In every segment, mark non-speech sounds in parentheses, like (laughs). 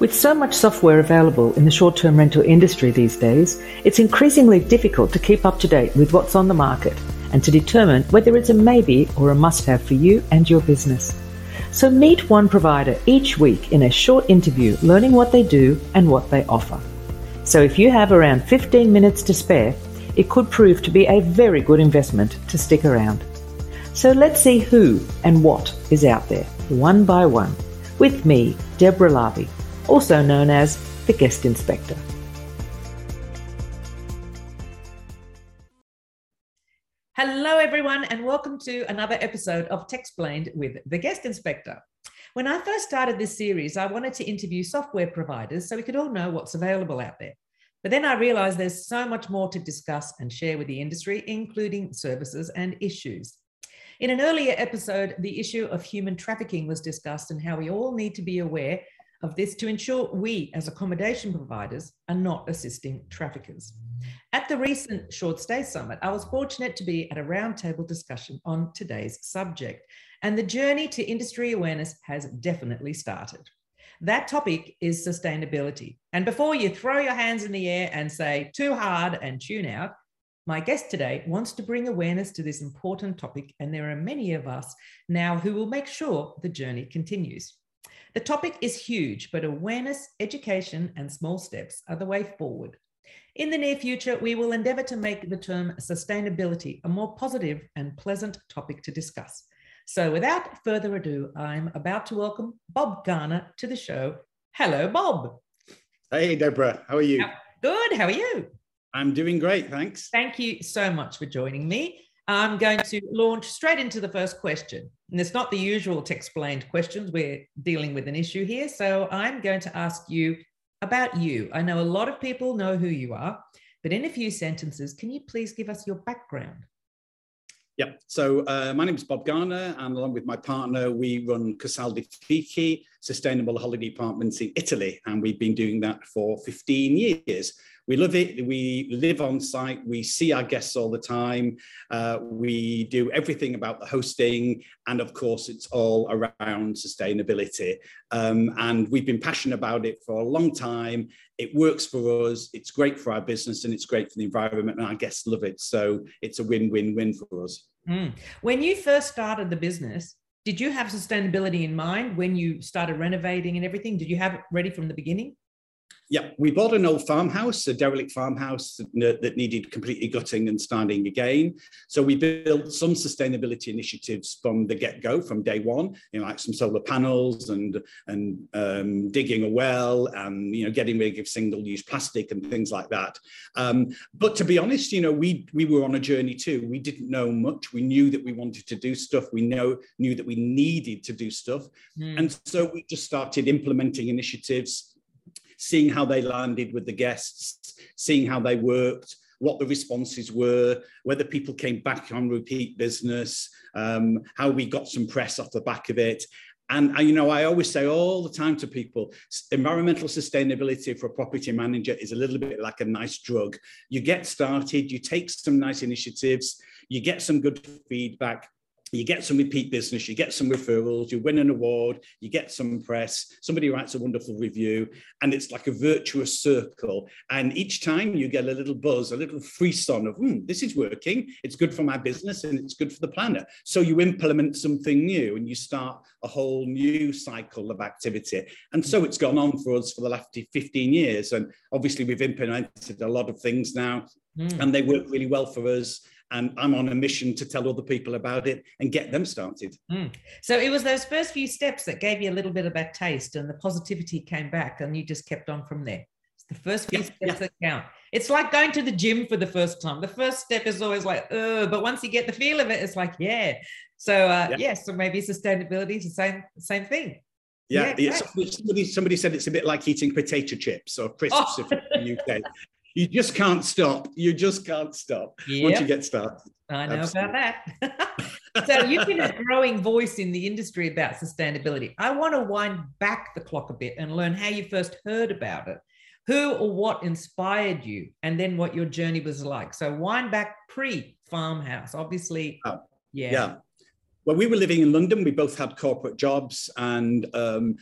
With so much software available in the short term rental industry these days, it's increasingly difficult to keep up to date with what's on the market and to determine whether it's a maybe or a must have for you and your business. So meet one provider each week in a short interview learning what they do and what they offer. So if you have around 15 minutes to spare, it could prove to be a very good investment to stick around. So let's see who and what is out there, one by one, with me, Deborah Larby also known as the guest Innspector. Hello, everyone, and welcome to another episode of Techsplained with the guest Innspector. When I first started this series, I wanted to interview software providers so we could all know what's available out there. But then I realized there's so much more to discuss and share with the industry, including services and issues. In an earlier episode, the issue of human trafficking was discussed and how we all need to be aware of this to ensure we, as accommodation providers, are not assisting traffickers. At the recent Short Stay Summit, I was fortunate to be at a roundtable discussion on today's subject, and the journey to industry awareness has definitely started. That topic is sustainability. And before you throw your hands in the air and say too hard and tune out, my guest today wants to bring awareness to this important topic, and there are many of us now who will make sure the journey continues. The topic is huge, but awareness, education, and small steps are the way forward. In the near future, we will endeavour to make the term sustainability a more positive and pleasant topic to discuss. So, without further ado, I'm about to welcome Bob Garner to the show. Hello, Bob. Hey, Deborah. How are you? Good. How are you? I'm doing great. Thanks. Thank you so much for joining me. I'm going to launch straight into the first question. And it's not the usual explained questions. We're dealing with an issue here. So I'm going to ask you about you. I know a lot of people know who you are, but in a few sentences, can you please give us your background? Yeah, so uh, my name is Bob Garner, and along with my partner, we run Casal dei Fichi, Sustainable Holiday Apartments in Italy, and we've been doing that for 15 years. We love it. We live on site. We see our guests all the time. Uh, we do everything about the hosting. And of course, it's all around sustainability. Um, and we've been passionate about it for a long time. It works for us. It's great for our business and it's great for the environment. And our guests love it. So it's a win win win for us. Mm. When you first started the business, did you have sustainability in mind when you started renovating and everything? Did you have it ready from the beginning? Yeah, we bought an old farmhouse, a derelict farmhouse that needed completely gutting and starting again. So we built some sustainability initiatives from the get-go, from day one, you know, like some solar panels and and um, digging a well and you know getting rid of single-use plastic and things like that. Um, but to be honest, you know, we we were on a journey too. We didn't know much. We knew that we wanted to do stuff. We know knew that we needed to do stuff, mm. and so we just started implementing initiatives seeing how they landed with the guests, seeing how they worked, what the responses were, whether people came back on repeat business, um, how we got some press off the back of it. And, you know, I always say all the time to people, environmental sustainability for a property manager is a little bit like a nice drug. You get started, you take some nice initiatives, you get some good feedback, you get some repeat business, you get some referrals, you win an award, you get some press, somebody writes a wonderful review, and it's like a virtuous circle. And each time you get a little buzz, a little frisson of, hmm, this is working, it's good for my business and it's good for the planet. So you implement something new and you start a whole new cycle of activity. And so it's gone on for us for the last 15 years. And obviously, we've implemented a lot of things now, mm. and they work really well for us and I'm on a mission to tell other people about it and get them started. Mm. So it was those first few steps that gave you a little bit of that taste, and the positivity came back, and you just kept on from there. It's the first few yeah, steps yeah. that count. It's like going to the gym for the first time. The first step is always like, oh, but once you get the feel of it, it's like, yeah. So uh, yeah. yes, so maybe sustainability is the same same thing. Yeah, yeah somebody, somebody said it's a bit like eating potato chips or crisps oh. in the UK you just can't stop. You just can't stop yep. once you get started. I know Absolutely. about that. (laughs) so you've been a growing voice in the industry about sustainability. I want to wind back the clock a bit and learn how you first heard about it. Who or what inspired you, and then what your journey was like. So wind back pre farmhouse, obviously. Oh, yeah. Yeah. Well, we were living in London. We both had corporate jobs, and um,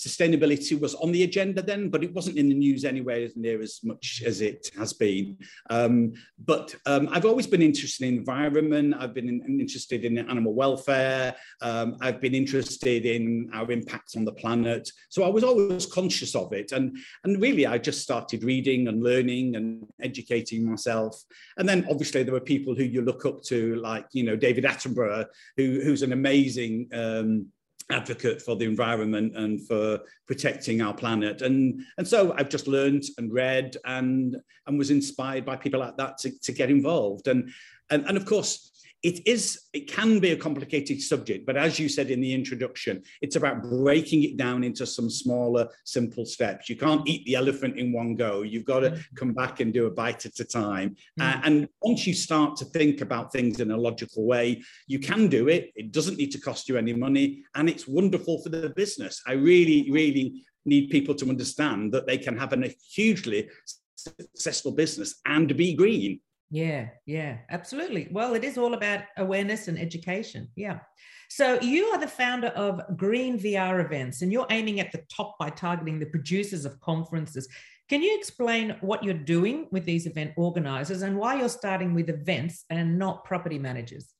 sustainability was on the agenda then, but it wasn't in the news anywhere near as much as it has been. Um, but um, I've always been interested in environment. I've been in, interested in animal welfare. Um, I've been interested in our impact on the planet. So I was always conscious of it. And, and really, I just started reading and learning and educating myself. And then obviously there were people who you look up to, like, you know, David Attenborough, who, who's an amazing um, advocate for the environment and for protecting our planet. And, and so I've just learned and read and, and was inspired by people like that to, to get involved. And, and, and of course, it is it can be a complicated subject but as you said in the introduction it's about breaking it down into some smaller simple steps. You can't eat the elephant in one go. You've got to mm. come back and do a bite at a time. Mm. uh, and once you start to think about things in a logical way you can do it. It doesn't need to cost you any money and it's wonderful for the business. I really really need people to understand that they can have a hugely successful business and be green yeah, yeah, absolutely. Well, it is all about awareness and education. Yeah. So you are the founder of Green VR Events, and you're aiming at the top by targeting the producers of conferences. Can you explain what you're doing with these event organizers and why you're starting with events and not property managers?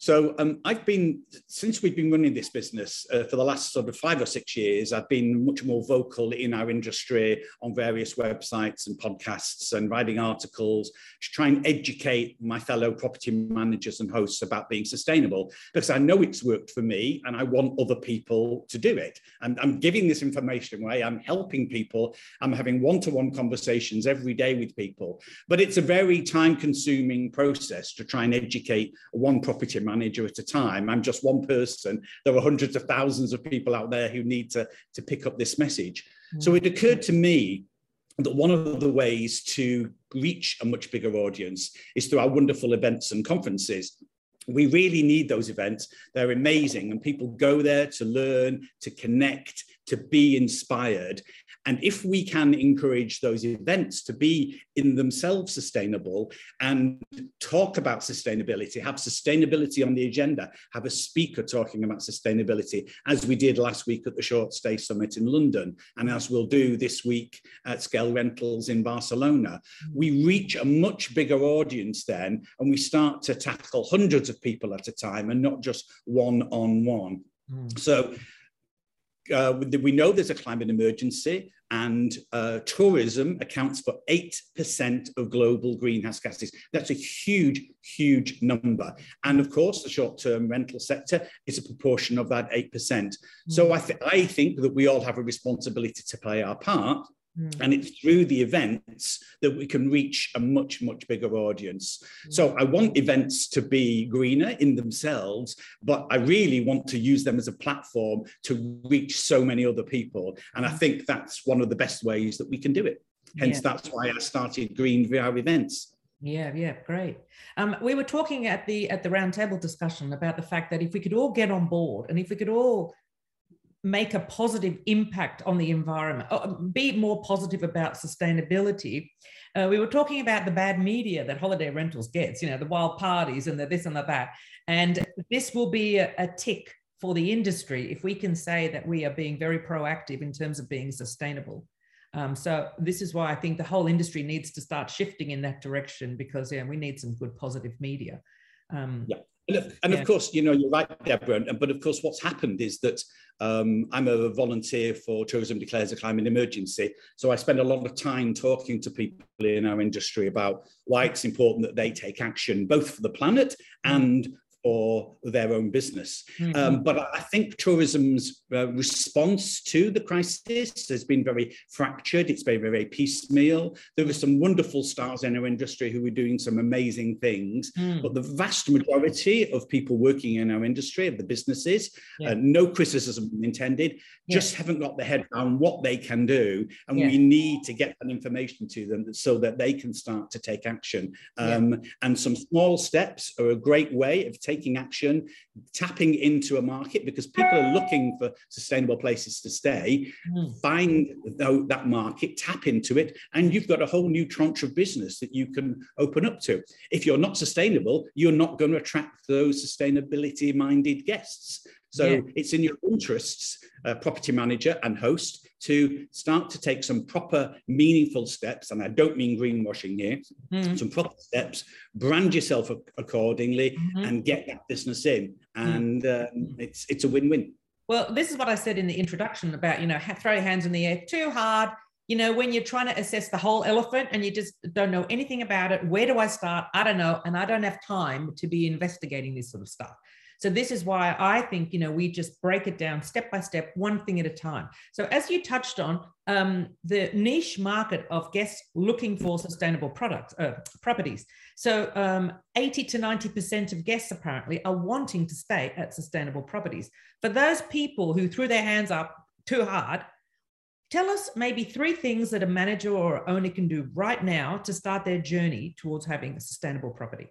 So um, I've been, since we've been running this business uh, for the last sort of five or six years, I've been much more vocal in our industry on various websites and podcasts and writing articles to try and educate my fellow property managers and hosts about being sustainable because I know it's worked for me and I want other people to do it. And I'm giving this information away, I'm helping people, I'm having one-to-one conversations every day with people, but it's a very time-consuming process to try and educate one property manager at a time. I'm just one person. There are hundreds of thousands of people out there who need to, to pick up this message. Mm-hmm. So it occurred to me that one of the ways to reach a much bigger audience is through our wonderful events and conferences. We really need those events. They're amazing, and people go there to learn, to connect, to be inspired. And if we can encourage those events to be in themselves sustainable and talk about sustainability, have sustainability on the agenda, have a speaker talking about sustainability, as we did last week at the Short Stay Summit in London, and as we'll do this week at Scale Rentals in Barcelona, we reach a much bigger audience then, and we start to tackle hundreds of people at a time and not just one on one. Mm. So uh, we know there's a climate emergency and uh, tourism accounts for 8% of global greenhouse gases. That's a huge, huge number. And of course, the short-term rental sector is a proportion of that 8%. Mm. So I, th I think that we all have a responsibility to play our part Mm. And it's through the events that we can reach a much, much bigger audience. Mm. So I want events to be greener in themselves, but I really want to use them as a platform to reach so many other people. And I mm. think that's one of the best ways that we can do it. Hence, yeah. that's why I started Green VR events. Yeah, yeah, great. Um, we were talking at the at the roundtable discussion about the fact that if we could all get on board and if we could all make a positive impact on the environment, uh, be more positive about sustainability. Uh, we were talking about the bad media that holiday rentals gets, you know, the wild parties and the this and the that. And this will be a, a tick for the industry if we can say that we are being very proactive in terms of being sustainable. Um, so this is why I think the whole industry needs to start shifting in that direction because yeah, we need some good positive media. Um, yeah. And, of, and yeah. of, course, you know, you're right, Deborah. But of course, what's happened is that um, I'm a volunteer for Tourism Declares a Climate Emergency. So I spend a lot of time talking to people in our industry about why it's important that they take action, both for the planet and for their own business. Mm-hmm. Um, but I think tourism's uh, response to the crisis has been very fractured. It's been very, very piecemeal. There are some wonderful stars in our industry who are doing some amazing things, mm. but the vast majority of people working in our industry, of the businesses, yeah. uh, no criticism intended, yeah. just haven't got the head around what they can do. And yeah. we need to get that information to them so that they can start to take action. Um, and some small steps are a great way of taking action, tapping into a market because people are looking for sustainable places to stay. Mm. Find that market, tap into it, and you've got a whole new tranche of business that you can open up to. If you're not sustainable, you're not going to attract those sustainability minded guests. So Yeah. it's in your interests, uh, property manager and host, to start to take some proper, meaningful steps. And I don't mean greenwashing here, Mm, some proper steps, brand yourself ac- accordingly, mhm. and get that business in. And um, it's it's a win-win. Well, this is what I said in the introduction about, you know, throw your hands in the air too hard. You know, when you're trying to assess the whole elephant and you just don't know anything about it, where do I start? I don't know. And I don't have time to be investigating this sort of stuff. So, this is why I think, you know, we just break it down step by step, one thing at a time. So, as you touched on, um, the niche market of guests looking for sustainable products, uh, properties. So, um, 80 to 90% of guests apparently are wanting to stay at sustainable properties for those people who threw their hands up too hard, tell us maybe three things that a manager or owner can do right now to start their journey towards having a sustainable property.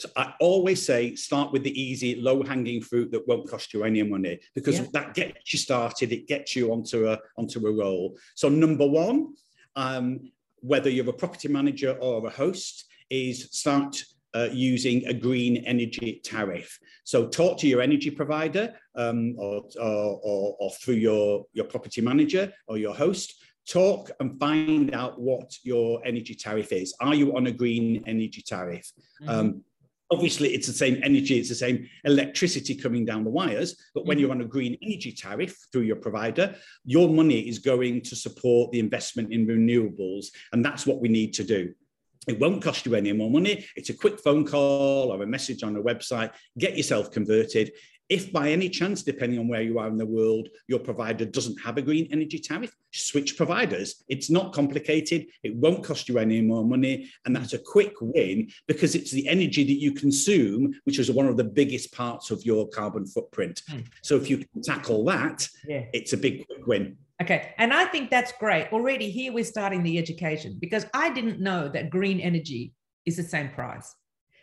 So I always say start with the easy, low-hanging fruit that won't cost you any money because Yeah. that gets you started. It gets you onto a onto a roll. So number one, um, whether you're a property manager or a host, is start uh, using a green energy tariff. So talk to your energy provider um, or, or, or, or through your, your property manager or your host. Talk and find out what your energy tariff is. Are you on a green energy tariff? Um, obviously, it's the same energy, it's the same electricity coming down the wires. But when Mhm. you're on a green energy tariff through your provider, your money is going to support the investment in renewables. And that's what we need to do. It won't cost you any more money. It's a quick phone call or a message on a website. Get yourself converted. If by any chance, depending on where you are in the world, your provider doesn't have a green energy tariff, switch providers. It's not complicated. It won't cost you any more money. And that's a quick win because it's the energy that you consume, which is one of the biggest parts of your carbon footprint. Mm. So if you can tackle that, Yeah. it's a big quick win. Okay. And I think that's great. Already here we're starting the education because I didn't know that green energy is the same price.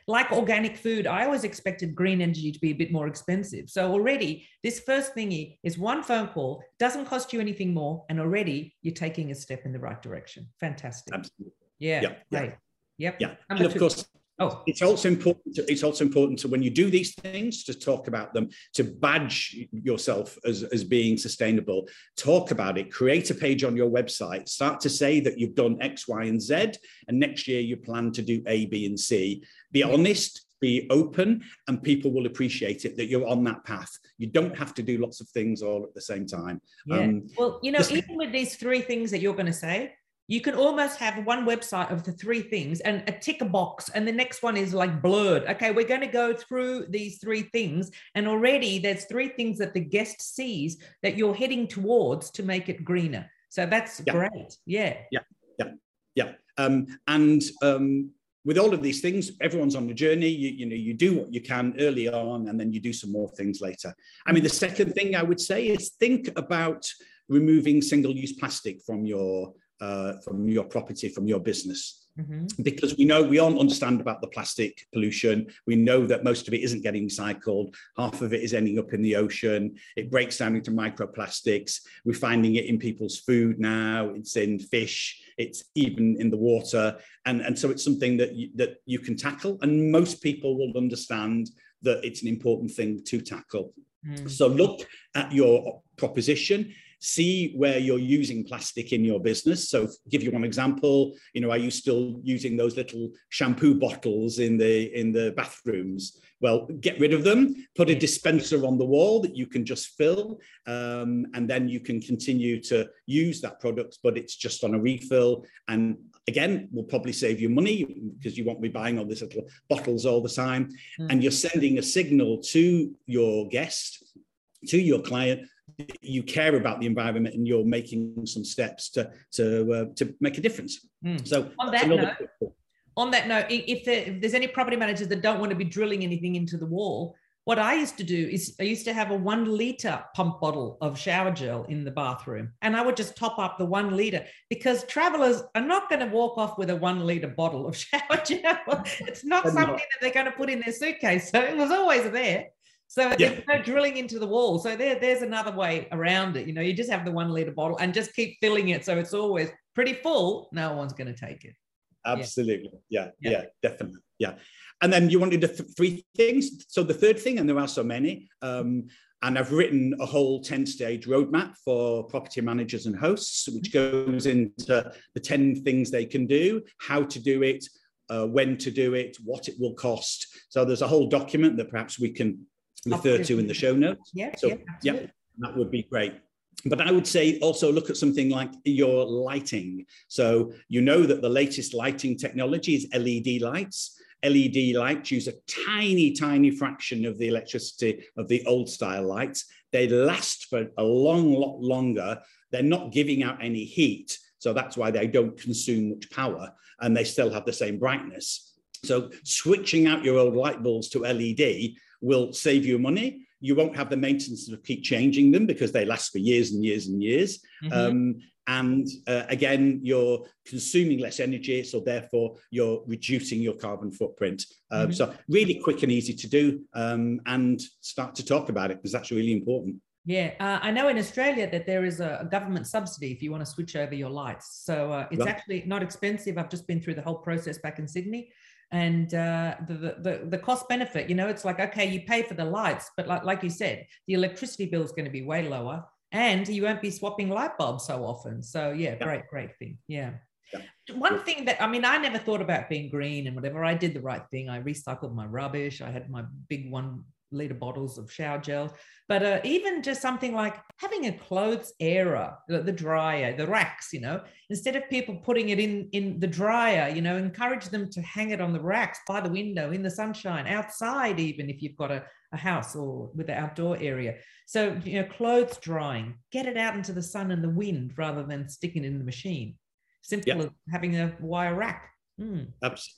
Like organic food, I always expected green energy to be a bit more expensive. So already this first thingy is one phone call, doesn't cost you anything more, and already you're taking a step in the right direction. Fantastic. Absolutely. Yeah. Yeah. Great. Yep. Yeah. Number and of two. course, Oh, it's also important to, it's also important to when you do these things to talk about them to badge yourself as, as being sustainable. Talk about it. Create a page on your website. Start to say that you've done x y and z and next year you plan to do a b and c. Be honest be open and people will appreciate it that you're on that path. You don't have to do lots of things all at the same time. Yeah. Um, well, you know, even with these three things that you're going to say, you can almost have one website of the three things and a tick a box, and the next one is like blurred. Okay, we're going to go through these three things, and already there's three things that the guest sees that you're heading towards to make it greener. So that's great. Yeah. great. Yeah. Yeah. Um, and um, with all of these things, everyone's on the journey. You, you know, you do what you can early on, and then you do some more things later. I mean, the second thing I would say is think about removing single-use plastic from your uh, from your property, from your business Mhm. because we know we all understand about the plastic pollution. We know that most of it isn't getting recycled. Half of it is ending up in the ocean. It breaks down into microplastics. We're finding it in people's food now. It's in fish. It's even in the water. And, and so it's something that you, that you can tackle. And most people will understand that it's an important thing to tackle. Mm. So look at your proposition, see where you're using plastic in your business. So give you one example, you know, are you still using those little shampoo bottles in the in the bathrooms? Well, get rid of them, put a dispenser on the wall that you can just fill, um, and then you can continue to use that product, but it's just on a refill. And again, will probably save you money because you won't be buying all these little bottles all the time. Mm. And you're sending a signal to your guest, to your client, you care about the environment and you're making some steps to to uh, to make a difference. Mm. So On that another note, on that note, if, there, if there's any property managers that don't want to be drilling anything into the wall, what I used to do is I used to have a one liter pump bottle of shower gel in the bathroom, and I would just top up the one liter because travelers are not going to walk off with a one liter bottle of (laughs) shower gel. It's not something that they're going to put in their suitcase, so it was always there. So there's no drilling into the wall. So there, there's another way around it. You know, you just have the one liter bottle and just keep filling it, so it's always pretty full. No one's going to take it. absolutely, yeah, Yeah. yeah, definitely. yeah. And then you wanted the th- three things. So the third thing, and there are so many, um, and I've written a whole 10 stage roadmap for property managers and hosts, which goes into the 10 things they can do, how to do it, uh, when to do it, what it will cost. So there's a whole document that perhaps we can refer to in the show notes. Yeah, so, yeah, yeah, that would be great. But I would say also look at something like your lighting. So you know that the latest lighting technology is LED lights. LED lights use a tiny, tiny fraction of the electricity of the old style lights. They last for a long lot longer. They're not giving out any heat. So that's why they don't consume much power and they still have the same brightness. So switching out your old light bulbs to LED will save you money. You won't have the maintenance to keep changing them because they last for years and years and years. Mm-hmm. Um, and uh, again, you're consuming less energy, so therefore you're reducing your carbon footprint. Um, mm-hmm. So really quick and easy to do, um, and start to talk about it because that's really important. Yeah, uh, I know in Australia that there is a, government subsidy if you want to switch over your lights. So uh, it's right. actually not expensive. I've just been through the whole process back in Sydney, and uh, the, the the cost benefit. You know, it's like okay, you pay for the lights, but like like you said, the electricity bill is going to be way lower, and you won't be swapping light bulbs so often. So yeah, yeah. great, great thing. Yeah. yeah. One thing that I mean, I never thought about being green and whatever. I did the right thing. I recycled my rubbish. I had my big one liter bottles of shower gel. But uh, even just something like having a clothes airer, the, dryer, the racks, you know, instead of people putting it in in the dryer, you know, encourage them to hang it on the racks by the window in the sunshine, outside, even if you've got a, a house or with the outdoor area. So you know, clothes drying, get it out into the sun and the wind rather than sticking it in the machine. Simple yep. as having a wire rack. Mm.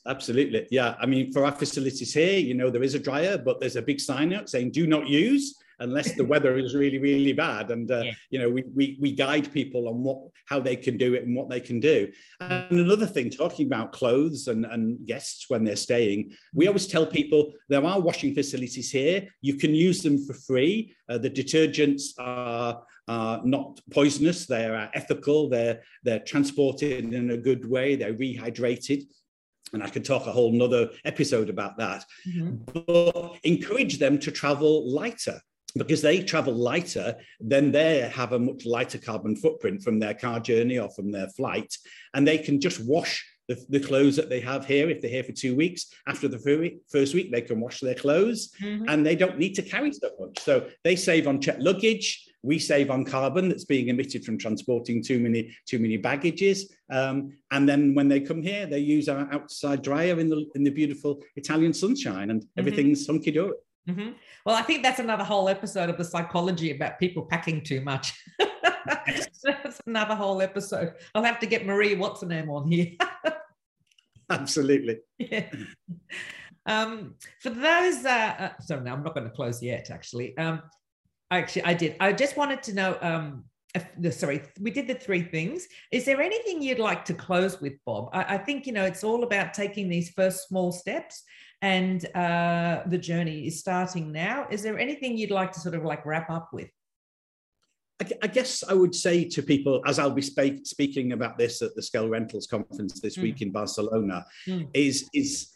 Absolutely. Yeah. I mean, for our facilities here, you know, there is a dryer, but there's a big sign out saying do not use unless the weather is really, really bad. And, uh, yeah. you know, we, we, we guide people on what, how they can do it and what they can do. And another thing, talking about clothes and, and guests when they're staying, we always tell people there are washing facilities here. You can use them for free. Uh, the detergents are, are not poisonous. They are ethical. They're, they're transported in a good way. They're rehydrated and I could talk a whole nother episode about that. Mm-hmm. But encourage them to travel lighter because they travel lighter, then they have a much lighter carbon footprint from their car journey or from their flight, and they can just wash the, the clothes that they have here. If they're here for two weeks, after the first week, they can wash their clothes, mm-hmm. and they don't need to carry so much. So they save on checked luggage. We save on carbon that's being emitted from transporting too many too many baggages. Um, and then when they come here, they use our outside dryer in the in the beautiful Italian sunshine, and mm-hmm. everything's hunky dory. Mm-hmm. Well, I think that's another whole episode of the psychology about people packing too much. (laughs) that's another whole episode. I'll have to get Marie, what's her name, on here. (laughs) Absolutely. (laughs) Yeah. Um, for those, uh, uh, sorry, no, I'm not going to close yet, actually. Um, actually, I did. I just wanted to know. Um, if, sorry, we did the three things. Is there anything you'd like to close with, Bob? I, I think you know it's all about taking these first small steps and uh, the journey is starting now. Is there anything you'd like to sort of like wrap up with? I guess I would say to people, as I'll be spe- speaking about this at the Scale Rentals conference this mm. week in Barcelona, mm. is is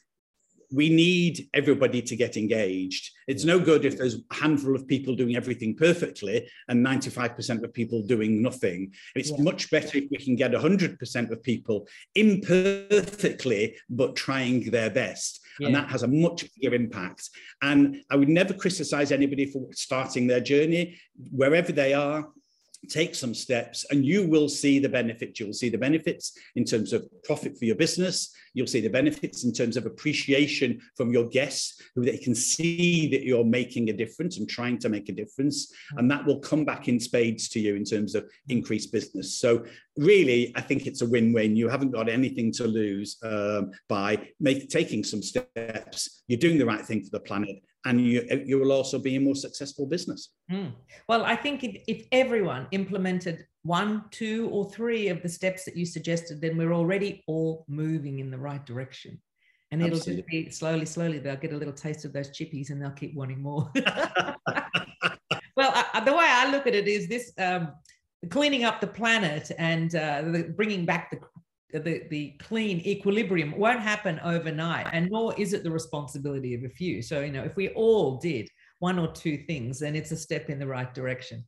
we need everybody to get engaged. It's no good if there's a handful of people doing everything perfectly and 95% of people doing nothing. It's yeah. much better if we can get 100% of people imperfectly, but trying their best. Yeah. And that has a much bigger impact. And I would never criticize anybody for starting their journey, wherever they are, take some steps and you will see the benefits. You'll see the benefits in terms of profit for your business. You'll see the benefits in terms of appreciation from your guests, who they can see that you're making a difference and trying to make a difference. And that will come back in spades to you in terms of increased business. So really, I think it's a win-win. You haven't got anything to lose um, by make, taking some steps. You're doing the right thing for the planet and you, you will also be a more successful business. Mm. Well, I think if, if, everyone implemented one, two, or three of the steps that you suggested, then we're already all moving in the right direction. And it'll Absolutely. just be slowly, slowly, they'll get a little taste of those chippies and they'll keep wanting more. (laughs) well, I, the way I look at it is this um, cleaning up the planet and uh, the, bringing back the the, the clean equilibrium won't happen overnight, and nor is it the responsibility of a few. So, you know, if we all did one or two things, then it's a step in the right direction.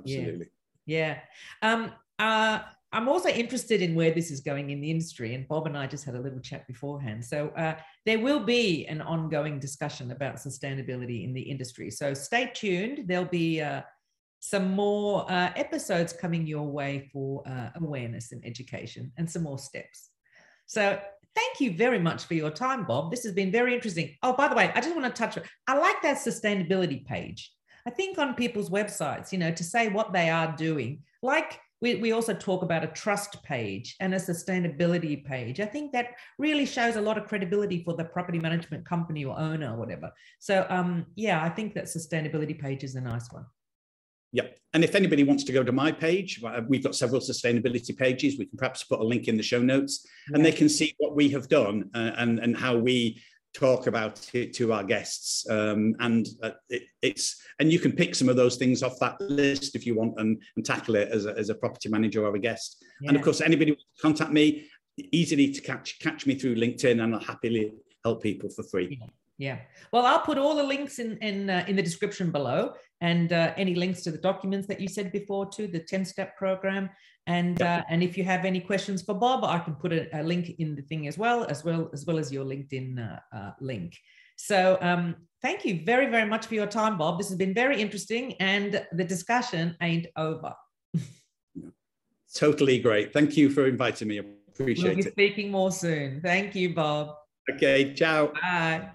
Absolutely. Yeah. yeah. Um, uh, I'm also interested in where this is going in the industry, and Bob and I just had a little chat beforehand. So uh, there will be an ongoing discussion about sustainability in the industry. So stay tuned. There'll be uh, some more uh, episodes coming your way for uh, awareness and education and some more steps. So thank you very much for your time, Bob. This has been very interesting. Oh, by the way, I just want to touch, I like that sustainability page. I think on people's websites, you know, to say what they are doing, like we, we also talk about a trust page and a sustainability page. I think that really shows a lot of credibility for the property management company or owner or whatever. So um, yeah, I think that sustainability page is a nice one. Yep. And if anybody wants to go to my page, uh, we've got several sustainability pages. We can perhaps put a link in the show notes yeah. and they can see what we have done uh, and, and how we talk about it to our guests. Um, and uh, it, it's and you can pick some of those things off that list if you want and, and tackle it as a, as a property manager or a guest. Yeah. And of course, anybody contact me, easily to catch catch me through LinkedIn and I'll happily help people for free. Yeah. Well, I'll put all the links in in uh, in the description below, and uh, any links to the documents that you said before to the ten step program. And uh, and if you have any questions for Bob, I can put a, a, link in the thing as well, as well as well as your LinkedIn uh, uh, link. So um, thank you very very much for your time, Bob. This has been very interesting, and the discussion ain't over. (laughs) totally great. Thank you for inviting me. I appreciate it. we'll be it. Speaking more soon. Thank you, Bob. Okay. Ciao. Bye.